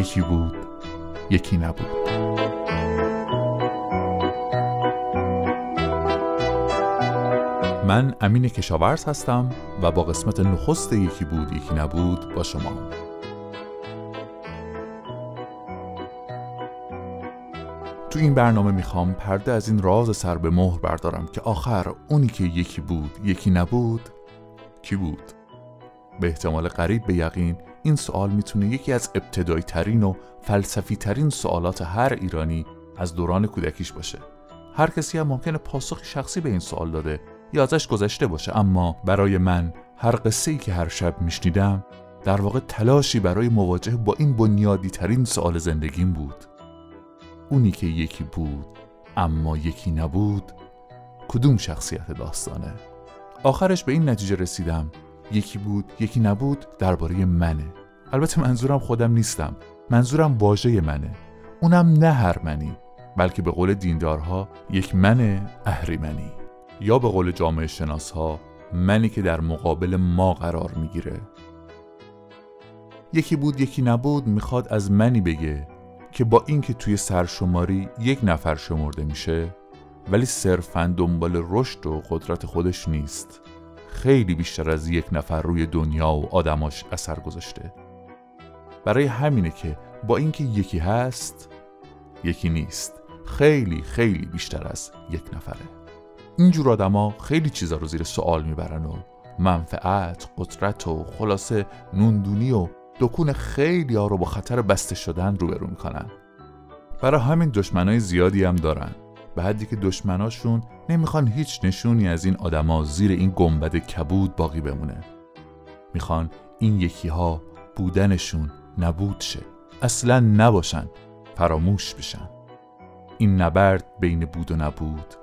یکی بود یکی نبود من امین کشاورز هستم و با قسمت نخست یکی بود یکی نبود با شما تو این برنامه می‌خوام پرده از این راز سر به مهر بردارم که آخر اونی که یکی بود یکی نبود کی بود؟ به احتمال قریب به یقین این سوال می‌تونه یکی از ابتدایی ترین و فلسفی ترین سوالات هر ایرانی از دوران کودکیش باشه. هر کسی هم ممکنه پاسخ شخصی به این سوال داده یا ازش گذشته باشه. اما برای من هر قصه ای که هر شب میشنیدم در واقع تلاشی برای مواجهه با این بنیادی ترین سوال زندگیم بود. اونی که یکی بود اما یکی نبود کدوم شخصیت داستانه؟ آخرش به این نتیجه رسیدم یکی بود یکی نبود درباره منه. البته منظورم خودم نیستم. منظورم واژه منه. اونم نه هر منی بلکه به قول دیندارها یک من اهریمنی یا به قول جامعه شناس ها منی که در مقابل ما قرار می‌گیره. یکی بود یکی نبود می‌خواد از منی بگه که با اینکه توی سرشماری یک نفر شمرده میشه ولی صرفا دنبال رشد و قدرت خودش نیست. خیلی بیشتر از یک نفر روی دنیا و آدماش اثر گذاشته. برای همینه که با اینکه یکی هست یکی نیست. خیلی خیلی بیشتر از یک نفره. اینجور آدما خیلی چیزا رو زیر سوال می‌برن و منفعت، قدرت و خلاصه نوندونی و دکون خیلی ها رو با خطر بسته شدن روبرو می‌کنن. برای همین دشمنای زیادی هم دارن. به حدی که دشمناشون نمی‌خوان هیچ نشونی از این آدما زیر این گنبد کبود باقی بمونه. می‌خوان این یکی ها بودنشون نبود شه. اصلا نباشن فراموش بشن. این نبرد بین بود و نبود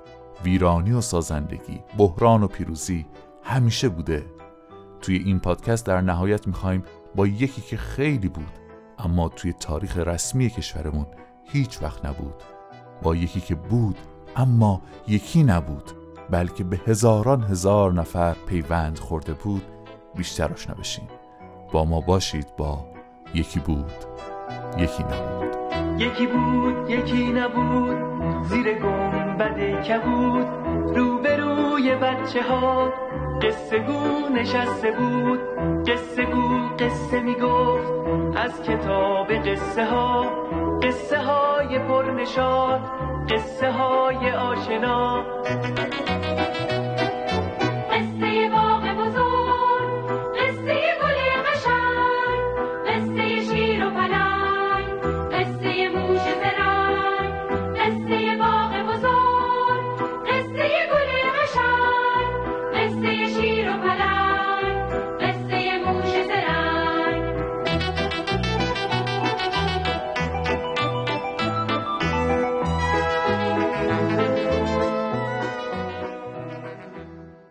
ویرانی و سازندگی بحران و پیروزی همیشه بوده. توی این پادکست در نهایت می‌خوایم با یکی که خیلی بود اما توی تاریخ رسمی کشورمون هیچ وقت نبود. با یکی که بود اما یکی نبود بلکه به هزاران هزار نفر پیوند خورده بود بیشتر آشنا بشیم با ما باشید با یکی بود یکی نبود. یکی بود یکی نبود زیر گنبد کبود روبروی بچه ها قصه گو نشسته بود. قصه گو قصه می‌گفت از کتاب قصه ها قصه های پرنشاد قصه های آشنا.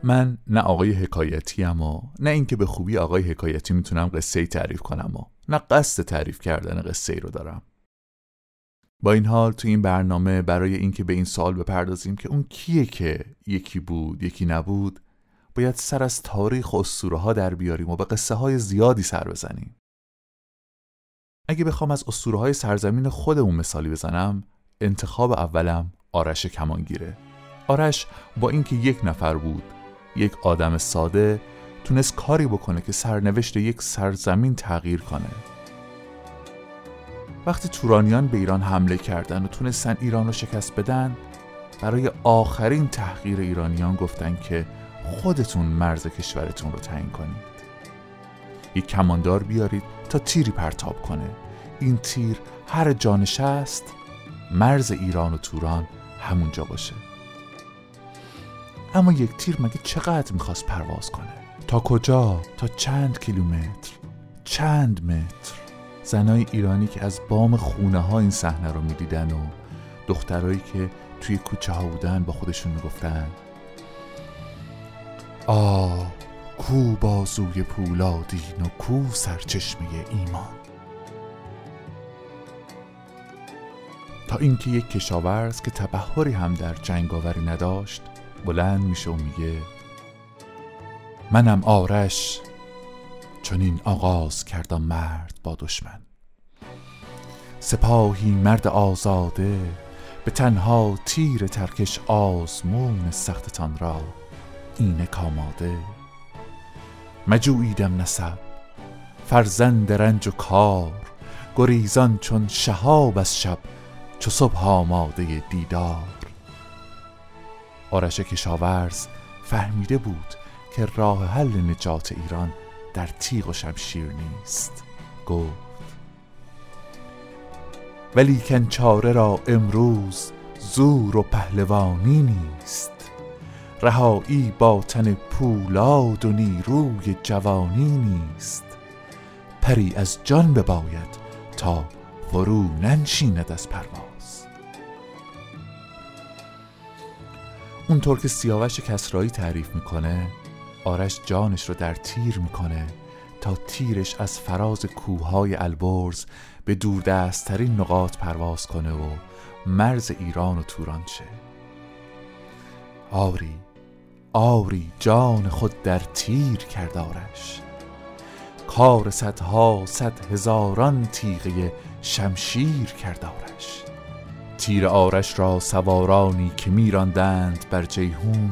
من نه آقای حکایتی و نه اینکه به خوبی آقای حکایتی می‌تونم قصه ای تعریف کنم و نه قصد تعریف کردن قصه ای رو دارم. با این حال تو این برنامه برای اینکه به این سوال بپردازیم که اون کیه که یکی بود یکی نبود باید سر از تاریخ و اسطوره ها در بیاریم و به قصه های زیادی سر بزنیم. اگه بخوام از اسطوره های سرزمین خودمون مثالی بزنم انتخاب اولم آرش کمانگیره. آرش با اینکه یک نفر بود یک آدم ساده تونست کاری بکنه که سرنوشت یک سرزمین تغییر کنه. وقتی تورانیان به ایران حمله کردن و تونستن ایران رو شکست بدن برای آخرین تحقیر ایرانیان گفتن که خودتون مرز کشورتون رو تعیین کنید. یک کماندار بیارید تا تیری پرتاب کنه. این تیر هر جانش است مرز ایران و توران همونجا باشه. اما یک تیر مگه چقدر می‌خواست پرواز کنه؟ تا کجا؟ تا چند کیلومتر؟ چند متر؟ زنای ایرانی که از بام خونه ها این صحنه رو می‌دیدن و دخترایی که توی کوچه ها بودن با خودشون می‌گفتن آه کو بازوی پولادین و کو سرچشمه ایمان. تا اینکه یک کشاورز که تبهری هم در جنگاوری نداشت بلند میشه و میگه منم آرش چون این آغاز کردم مرد با دشمن. سپاهی مرد آزاده به تنها تیر ترکش آزمون سختتان را اینک آماده مجویدم نسب فرزند رنج و کار گریزان چون شهاب از شب چو صبح آماده دیدار. آرش کشاورز فهمیده بود که راه حل نجات ایران در تیغ و شمشیر نیست. گفت ولی چاره را امروز زور و پهلوانی نیست. رهایی با تن پولاد و نیروی جوانی نیست. پری از جان بباید تا فرو ننشیند از پرواز اونطور که سیاوش کسرایی تعریف می‌کنه آرش جانش رو در تیر می‌کنه تا تیرش از فراز کوههای البرز به دوردستترین نقاط پرواز کنه و مرز ایران و توران شه. آری آری جان خود در تیر کرد آرش. کار صدها صد هزاران تیغه شمشیر کرد آرش. تیر آرش را سوارانی که میراندند بر جیهون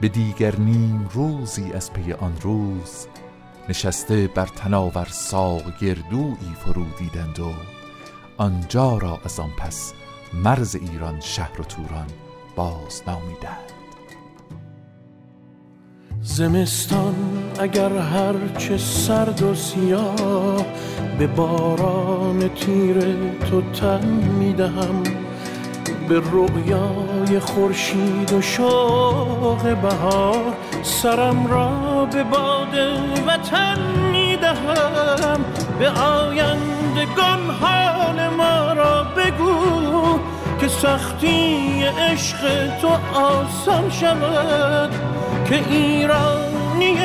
به دیگر نیم روزی از پی آن روز نشسته بر تناور ساق گردویی فرو دیدند و آنجا را از آن پس مرز ایران شهر و توران باز نامیدند. زمستان اگر هرچه سرد و سیاه به باران تیر تو تن می‌دهم. به رویای خورشید و شوق بهار سرم را به باد وطن می‌دهم. به آیندگان حال ما را بگو که سختی عشق تو آسان شود که ایرانی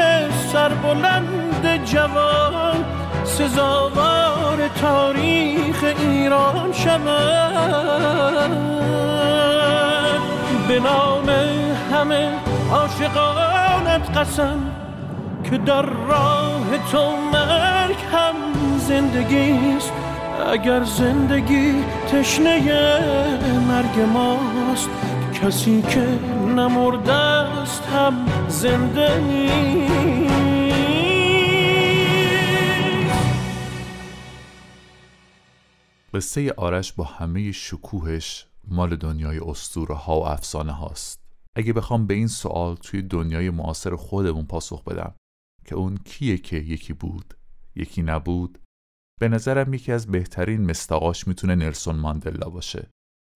سربلند جوان سزاوار تاریخ ایران شود به نام همه عاشقانت قسم که در راه تو مرگ هم زندگیست. اگر زندگی تشنه مرگ ماست کسی که نمرده است هم زنده نیست. قصه آرش با همه شکوهش مال دنیای اسطوره ها و افسانه هاست اگه بخوام به این سوال توی دنیای معاصر خودمون پاسخ بدم که اون کیه که یکی بود یکی نبود به نظرم یکی از بهترین مستاقاش می‌تونه نلسون ماندلا باشه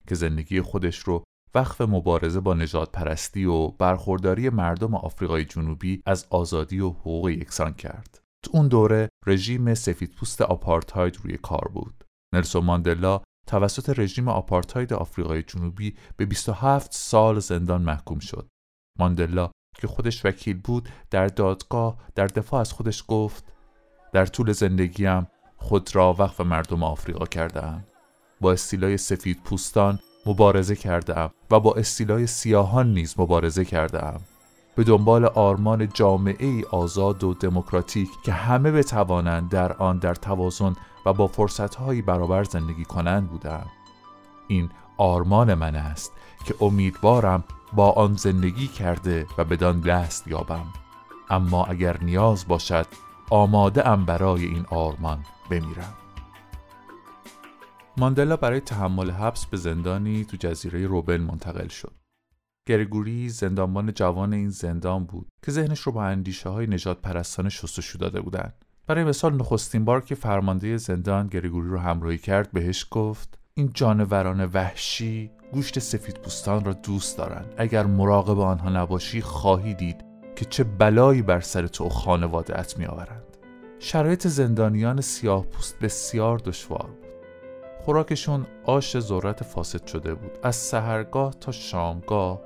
که زندگی خودش رو وقف مبارزه با نجات پرستی و برخورداری مردم آفریقای جنوبی از آزادی و حقوق یکسان کرد. تو اون دوره رژیم سفیدپوست آپارتاید روی کار بود. نلسون ماندلا توسط رژیم آپارتاید آفریقای جنوبی به 27 سال زندان محکوم شد. ماندلا که خودش وکیل بود در دادگاه در دفاع از خودش گفت در طول زندگیم خود را وقف مردم آفریقا کردم با استیلای سفید پوستان مبارزه کرده و با استیلای سیاهان نیز مبارزه کرده به دنبال آرمان جامعه ای آزاد و دموکراتیک که همه بتوانند در آن در توازن و با فرصتهایی برابر زندگی کنند بودم این آرمان من است که امیدوارم با آن زندگی کرده و بدان دست یابم اما اگر نیاز باشد آماده ام برای این آرمان بمیرم ماندلا برای تحمل حبس به زندانی تو جزیره روبن منتقل شد. گریگوری زندانبان جوان این زندان بود که ذهنش رو با اندیشه های نجات پرستان شستشو داده بودند. برای مثال نخستین بار که فرمانده زندان گریگوری رو همراهی کرد بهش گفت این جانوران وحشی گوشت سفید پوستان را دوست دارند. اگر مراقب آنها نباشی خواهی دید که چه بلایی بر سر تو و خانواده ات می آورند. شرایط زندانیان سیاه پوست بسیار دشوار بود. خوراکشون آش ذرت فاسد شده بود از سهرگاه تا شامگاه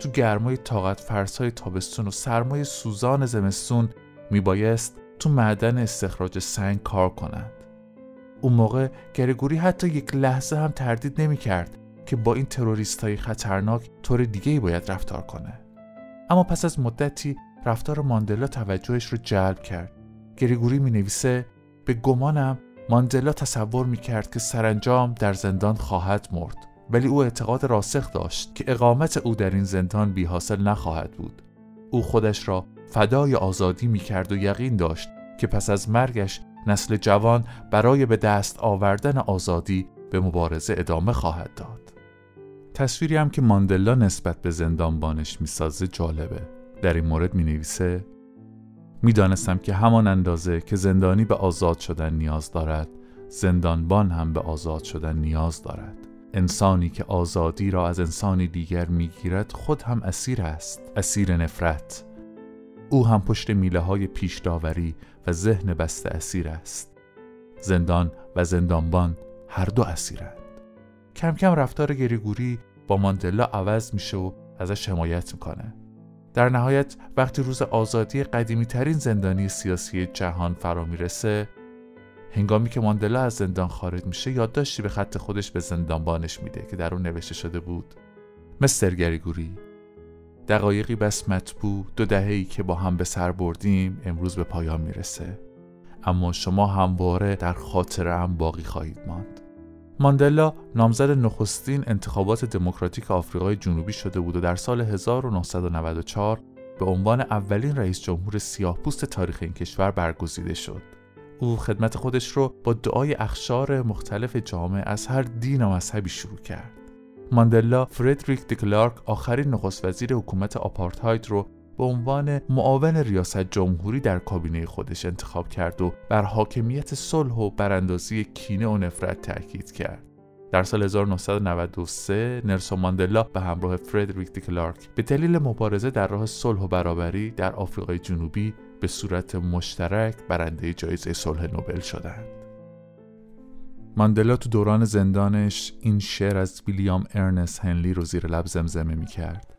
تو گرمای طاقت فرسای تابستون و سرمای سوزان زمستون میبایست تو معدن استخراج سنگ کار کنند. اون موقع گریگوری حتی یک لحظه هم تردید نمی کرد که با این تروریست های خطرناک طور دیگه ای باید رفتار کنه. اما پس از مدتی رفتار ماندلا توجهش رو جلب کرد. گریگوری می نویسه به گمانم ماندلا تصور می‌کرد که سرانجام در زندان خواهد مرد ولی او اعتقاد راسخ داشت که اقامت او در این زندان بی حاصل نخواهد بود. او خودش را فدای آزادی می‌کرد و یقین داشت که پس از مرگش نسل جوان برای به دست آوردن آزادی به مبارزه ادامه خواهد داد. تصویری هم که ماندلا نسبت به زندانبانش می‌سازه جالبه. در این مورد می نویسه می‌دانستم که همان اندازه که زندانی به آزاد شدن نیاز دارد زندانبان هم به آزاد شدن نیاز دارد. انسانی که آزادی را از انسانی دیگر می‌گیرد خود هم اسیر است اسیر نفرت. او هم پشت میله های پیش داوری و ذهن بسته اسیر است. زندان و زندانبان هر دو اسیرند. کم کم رفتار گریگوری با ماندلا عوض میشه و ازش حمایت می‌کنه. در نهایت وقتی روز آزادی قدیمی ترین زندانی سیاسی جهان فرا می‌رسه هنگامی که ماندلا از زندان خارج میشه یادداشتی به خط خودش به زندانبانش میده که در اون نوشته شده بود. مستر گریگوری دقایقی بس مطبوع دو دههی که با هم به سر بردیم امروز به پایان می‌رسه اما شما همواره در خاطر هم باقی خواهید ماند ماندلا نامزد نخستین انتخابات دموکراتیک آفریقای جنوبی شده بود و در سال 1994 به عنوان اولین رئیس جمهور سیاه پوست تاریخ این کشور برگزیده شد. او خدمت خودش رو با دعای اخشار مختلف جامعه از هر دین و مذهبی شروع کرد. ماندلا فردریک دکلارک آخرین نخست وزیر حکومت آپارتاید رو به عنوان معاون ریاست جمهوری در کابینه خودش انتخاب کرد و بر حاکمیت صلح و براندازی کینه و نفرت تاکید کرد. در سال 1993 نلسون ماندلا به همراه فردریک دیکلارک به دلیل مبارزه در راه صلح و برابری در آفریقای جنوبی به صورت مشترک برنده جایزه صلح نوبل شدند. ماندلا تو دوران زندانش این شعر از ویلیام ارنس هنلی رو زیر لب زمزمه می کرد.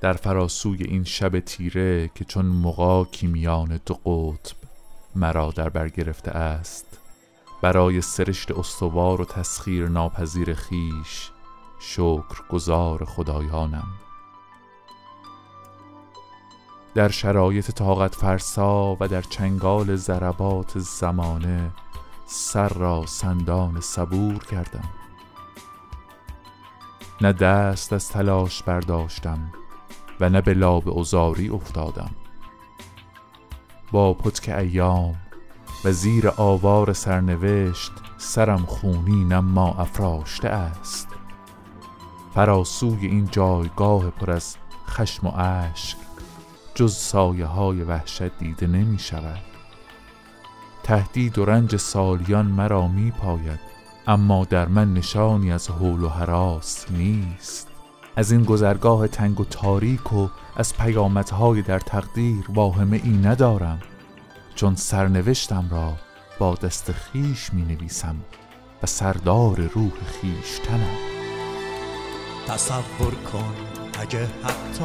در فراسوی این شب تیره که چون مقا کیمیان دو قطب مرا در بر گرفته است برای سرشت استوار و تسخیر ناپذیر خیش شکر گذار خدایانم در شرایط طاقت فرسا و در چنگال ضربات زمانه سر را سندان صبور کردم. نه دست از تلاش برداشتم و نه به لاب ازاری افتادم. با پتک ایام و زیر آوار سرنوشت سرم خونی ما افراشته است. فراسوی این جایگاه پر از خشم و اشک جز سایه های وحشت دیده نمی شود. تهدید و رنج سالیان مرا می پاید اما در من نشانی از حول و حراس نیست. از این گذرگاه تنگ و تاریک و از پیامدهای در تقدیر واهمه ای ندارم. چون سرنوشتم را با دست خیش می نویسم و سردار روح خیشتنم تصور کن اگه حتی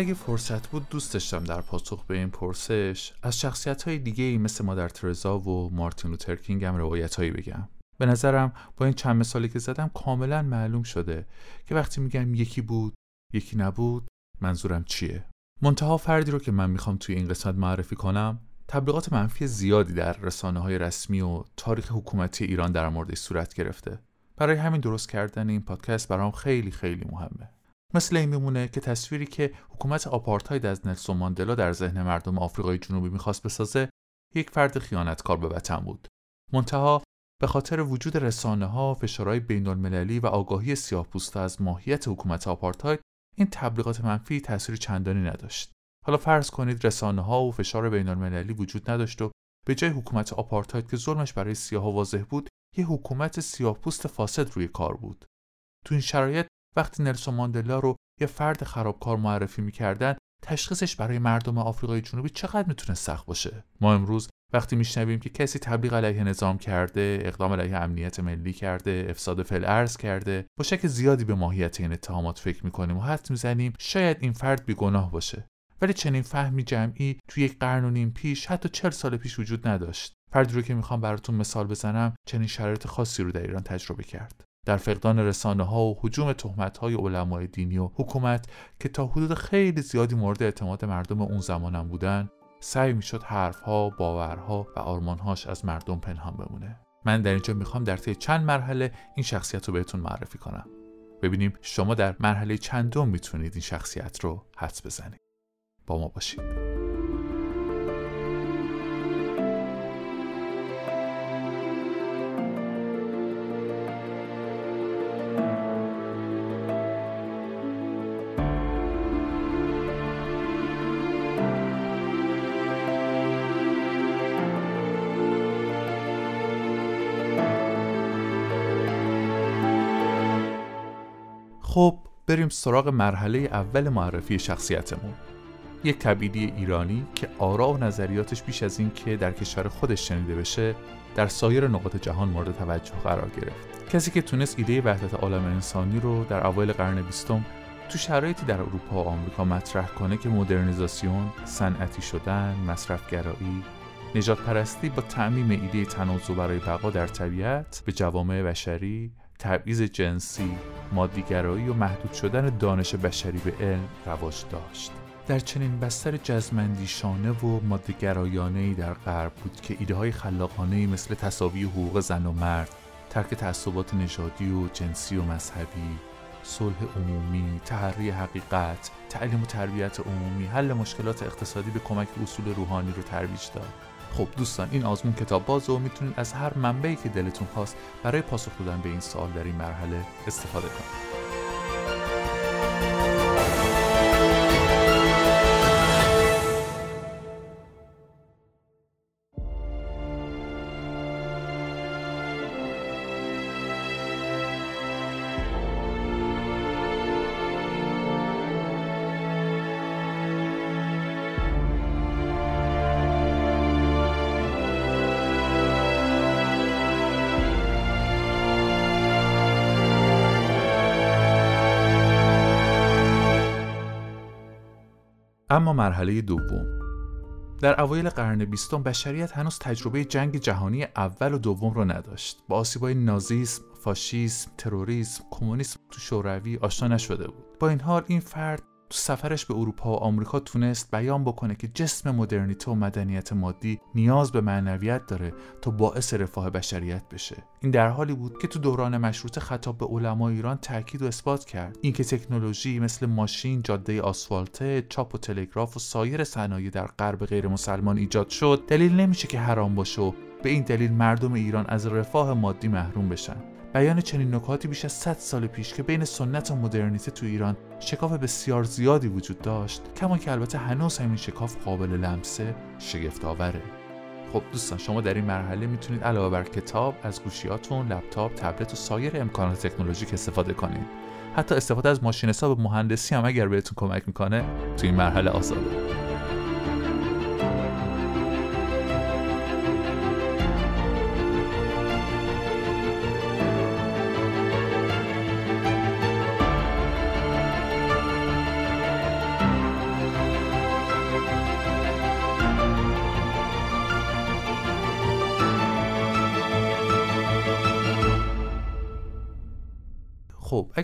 اگه فرصت بود دوست داشتم در پاسخ به این پرسش از شخصیت های دیگه ای مثل مادر ترزا و مارتین لوترکینگ هم روایت هایی بگم. به نظرم با این چند مثالی که زدم کاملا معلوم شده که وقتی میگم یکی بود یکی نبود منظورم چیه؟ منتها فردی رو که من می‌خوام توی این قسمت معرفی کنم تبلیغات منفی زیادی در رسانه های رسمی و تاریخ حکومتی ایران در موردش صورت گرفته. برای همین درست کردن این پادکست برام خیلی خیلی مهمه. مثل این میمونه که تصویری که حکومت آپارتاید از نلسون ماندلا در ذهن مردم آفریقای جنوبی می‌خواست بسازه یک فرد خیانتکار به وطن بود منتها به خاطر وجود رسانه ها، فشارهای بین المللی و آگاهی سیاه از ماهیت حکومت آپارتاید این تبلیغات منفی تاثیر چندانی نداشت. حالا فرض کنید رسانه ها و فشار بین المللی وجود نداشت و به جای حکومت آپارتاید که ظلمش برای سیاه واضح بود، یه حکومت سیاه پوست فاسد روی کار بود. تو این شرایط وقتی نلسون ماندلا رو یه فرد خرابکار معرفی می‌کردن تشخیصش برای مردم آفریقای جنوبی چقدر می‌تونه سخت باشه؟ ما امروز وقتی میشنویم که کسی تبلیغ علیه نظام کرده اقدام علیه امنیت ملی کرده افساد فل ارز کرده با شک زیادی به ماهیت این اتهامات فکر می‌کنیم و حد می‌زنیم شاید این فرد بیگناه باشه. ولی چنین فهمی جمعی توی یک قرن و نیم پیش حتی چل سال پیش وجود نداشت. فردی رو که می‌خوام براتون مثال بزنم چنین شرایط خاصی رو در ایران تجربه کرد. در فقدان رسانه ها و حجوم تهمت های علمای دینی و حکومت که تا حدود خیلی زیادی مورد اعتماد مردم اون زمانم بودن سعی می‌شد حرفها، باورها و آرمانهاش از مردم پنهان بمونه. من در اینجا می‌خوام در طی چند مرحله این شخصیت رو بهتون معرفی کنم. ببینیم شما در مرحله چندم می‌تونید این شخصیت رو حدس بزنید. با ما باشید. خب بریم سراغ مرحله اول معرفی شخصیتمون. یک تبعیدی ایرانی که آرا و نظریاتش بیش از این که در کشور خودش شنیده بشه در سایر نقاط جهان مورد توجه قرار گرفت. کسی که تونست ایده وحدت عالم انسانی رو در اوایل قرن بیستم تو شرایطی در اروپا و آمریکا مطرح کنه که مدرنیزاسیون، صنعتی شدن، مصرفگرایی، نجات پرستی با تعمیم ایده تناسب برای بقا در طبیعت به جوامع بشری تبعیض جنسی، مادیگرایی و محدود شدن دانش بشری به علم رواج داشت. در چنین بستر جزمندیشانه و مادیگرایانه در غرب بود که ایده های خلاقانه مثل تصاوی حقوق زن و مرد، ترک تعصبات نژادی و جنسی و مذهبی، صلح عمومی، تحری حقیقت، تعلیم و تربیت عمومی، حل مشکلات اقتصادی به کمک اصول روحانی رو ترویج داد. خب دوستان این آزمون کتاب باز و می‌تونید از هر منبعی که دلتون خواست برای پاسخ دادن به این سوال در این مرحله استفاده کنید. اما مرحله دوم. در اوایل قرن بیستم بشریت هنوز تجربه جنگ جهانی اول و دوم را نداشت. با آسیبای نازیسم، فاشیسم، تروریسم، کمونیسم تو شوروی آشنا نشده بود. با این حال این فرد تو سفرش به اروپا و آمریکا تونست بیان بکنه که جسم مدرنیته و مدنیت مادی نیاز به معنویت داره تا باعث رفاه بشریت بشه. این در حالی بود که تو دوران مشروطه خطاب به علمای ایران تاکید و اثبات کرد. اینکه تکنولوژی مثل ماشین جاده آسفالته چاپ و تلگراف و سایر صنایع در غرب غیر مسلمان ایجاد شد دلیل نمیشه که حرام باشه و به این دلیل مردم ایران از رفاه مادی محروم بشن. بیان چنین نکاتی بیش از 100 سال پیش که بین سنت و مدرنیته تو ایران شکاف بسیار زیادی وجود داشت کما که البته هنوز همین شکاف قابل لمسه شگفت آوره خب دوستان شما در این مرحله می‌تونید علاوه بر کتاب از گوشیاتون، لپتاپ، تبلت و سایر امکانات تکنولوژیک استفاده کنید. حتی استفاده از ماشین حساب مهندسی هم اگر بهتون کمک می‌کنه تو این مرحله آزاده.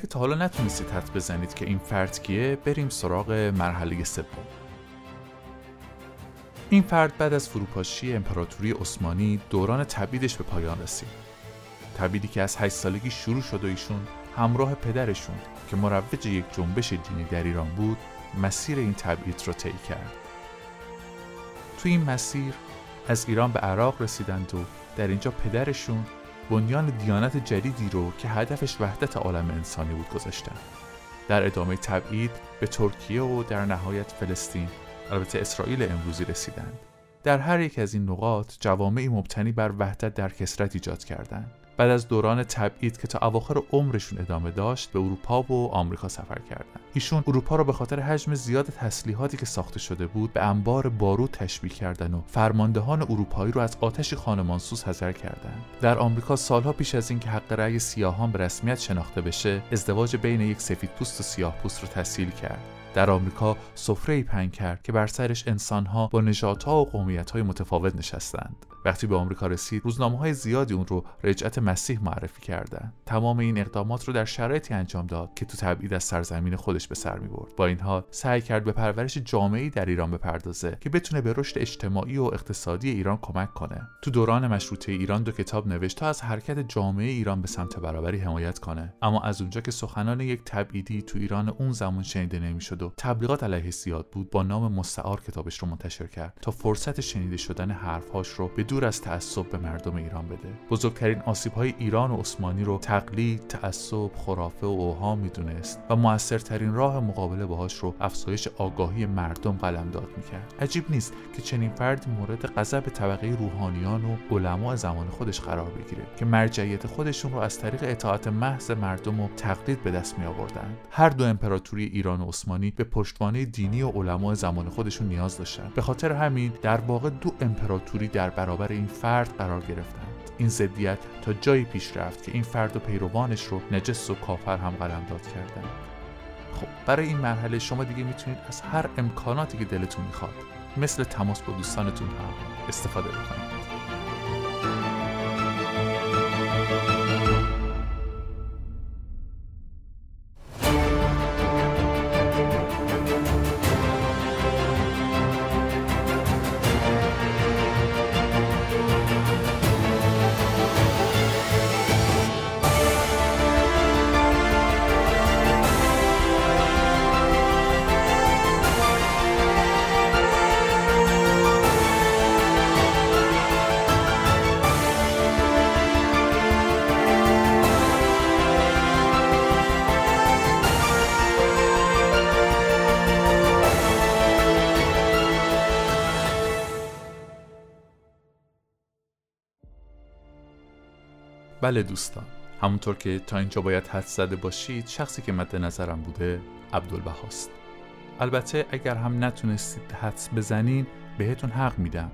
اگه تا حالا نتونستید حد بزنید که این فرد کیه بریم سراغ مرحله سوم. این فرد بعد از فروپاشی امپراتوری عثمانی دوران تبعیدش به پایان رسید. تبعیدی که از 8 سالگی شروع شد و ایشون همراه پدرشون که مروج یک جنبش دینی در ایران بود مسیر این تبعید رو طی کرد. تو این مسیر از ایران به عراق رسیدند و در اینجا پدرشون بنیان دیانت جدیدی رو که هدفش وحدت عالم انسانی بود گذاشتن. در ادامه تبعید به ترکیه و در نهایت فلسطین البته اسرائیل امروزی رسیدند. در هر یک از این نقاط جوامعی مبتنی بر وحدت در کسرت ایجاد کردند. بعد از دوران تبعید که تا اواخر عمرشون ادامه داشت به اروپا و آمریکا سفر کردند ایشون اروپا را به خاطر حجم زیاد تسلیحاتی که ساخته شده بود به انبار بارود تشبیه کردن و فرماندهان اروپایی رو از آتش خانمانسوز حذر کردند در آمریکا سالها پیش از اینکه حق رأی سیاهان به رسمیت شناخته بشه ازدواج بین یک سفیدپوست و سیاهپوست رو تسهیل کرد. در آمریکا سفره پنگ کرد که بر سرش انسانها با نژادها و قومیتهای متفاوت نشستند. وقتی به آمریکا رسید روزنامه های زیادی اون رو رجعت مسیح معرفی کردند. تمام این اقدامات رو در شرایطی انجام داد که تو تبعید از سرزمین خودش به سر می برد با این حال سعی کرد به پرورش جامعی در ایران بپردازه که بتونه به رشد اجتماعی و اقتصادی ایران کمک کنه. تو دوران مشروطه ایران دو کتاب نوشت تا از حرکت جامعه ایران به سمت برابری حمایت کنه. اما از اونجا که سخنان یک تبعیدی تو ایران اون زمان شنیده نمی‌شد و تبلیغات علیه زیاد بود با نام مستعار کتابش رو منتشر کرد تا فرصت شنیده شدن حرفهاش رو به دور از تعصب به مردم ایران بده. بزرگترین آسیب های ایران و عثمانی رو تقلید تعصب خرافه و اوهام می‌دونست و موثرترین راه مقابله باهاش رو افزایش آگاهی مردم قلمداد می‌کرد. عجیب نیست که چنین فردی مورد غضب طبقه روحانیان و علما زمان خودش قرار بگیره که مرجعیت خودشون رو از طریق اطاعت محض مردم و تقلید به دست می آوردن هر دو امپراتوری ایران و عثمانی به پشتوانه دینی و علما زمان خودشون نیاز داشتن. به خاطر همین در واقع دو امپراتوری در برابر این فرد قرار گرفتند. این ضدیت تا جایی پیش رفت که این فرد و پیروانش رو نجس و کافر هم قلمداد کردند. خب برای این مرحله شما دیگه می‌تونید از هر امکاناتی که دلتون می‌خواد مثل تماس با دوستانتون هم استفاده بکنید. بله دوستان. همونطور که تا اینجا باید حد زده باشید شخصی که مد نظرم بوده عبدالبهاست البته اگر هم نتونستید حدس بزنین بهتون حق میدم.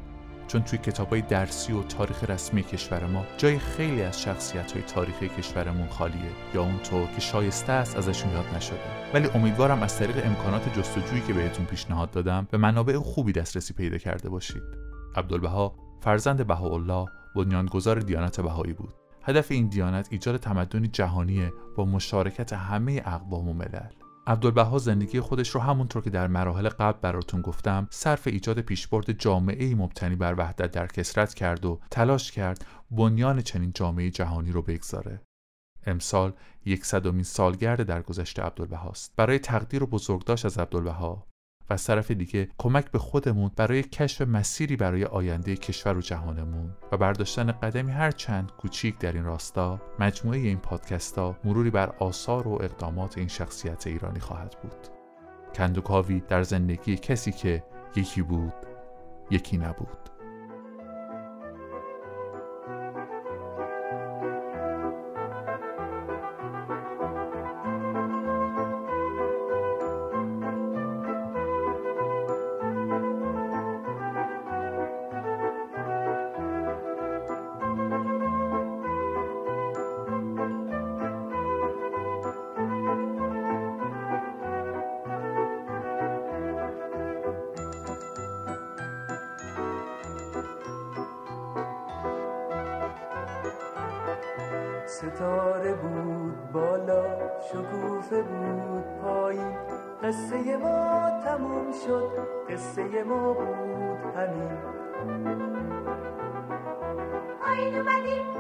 چون توی کتابای درسی و تاریخ رسمی کشور ما جای خیلی از شخصیت های تاریخی کشورمون خالیه. یا اونطور که شایسته است ازشون یاد نشده. ولی امیدوارم از طریق امکانات جستجویی که بهتون پیشنهاد دادم به منابع خوبی دسترسی پیدا کرده باشید. عبدالبها فرزند بهاءالله بنیانگذار دیانت بهایی بود. هدف این دیانت ایجاد تمدنی جهانیه با مشارکت همه اقوام و ملل. عبدالبها زندگی خودش رو همونطور که در مراحل قبل براتون گفتم صرف ایجاد پیشبرد جامعه مبتنی بر وحدت در کسرت کرد و تلاش کرد بنیان چنین جامعه جهانی رو بگذاره. امسال یکصدمین سالگرد درگذشت عبدالبهاست. برای تقدیر و بزرگداشت از عبدالبها و از طرف دیگه کمک به خودمون برای کشف مسیری برای آینده کشور و جهانمون و برداشتن قدمی هر چند کوچیک در این راستا مجموعه این پادکست ها مروری بر آثار و اقدامات این شخصیت ایرانی خواهد بود. کندوکاوی در زندگی کسی که یکی بود یکی نبود. ستاره بود بالا شکوفه بود پایین قصه ما تموم شد قصه ما بود همین. آین اومدیم.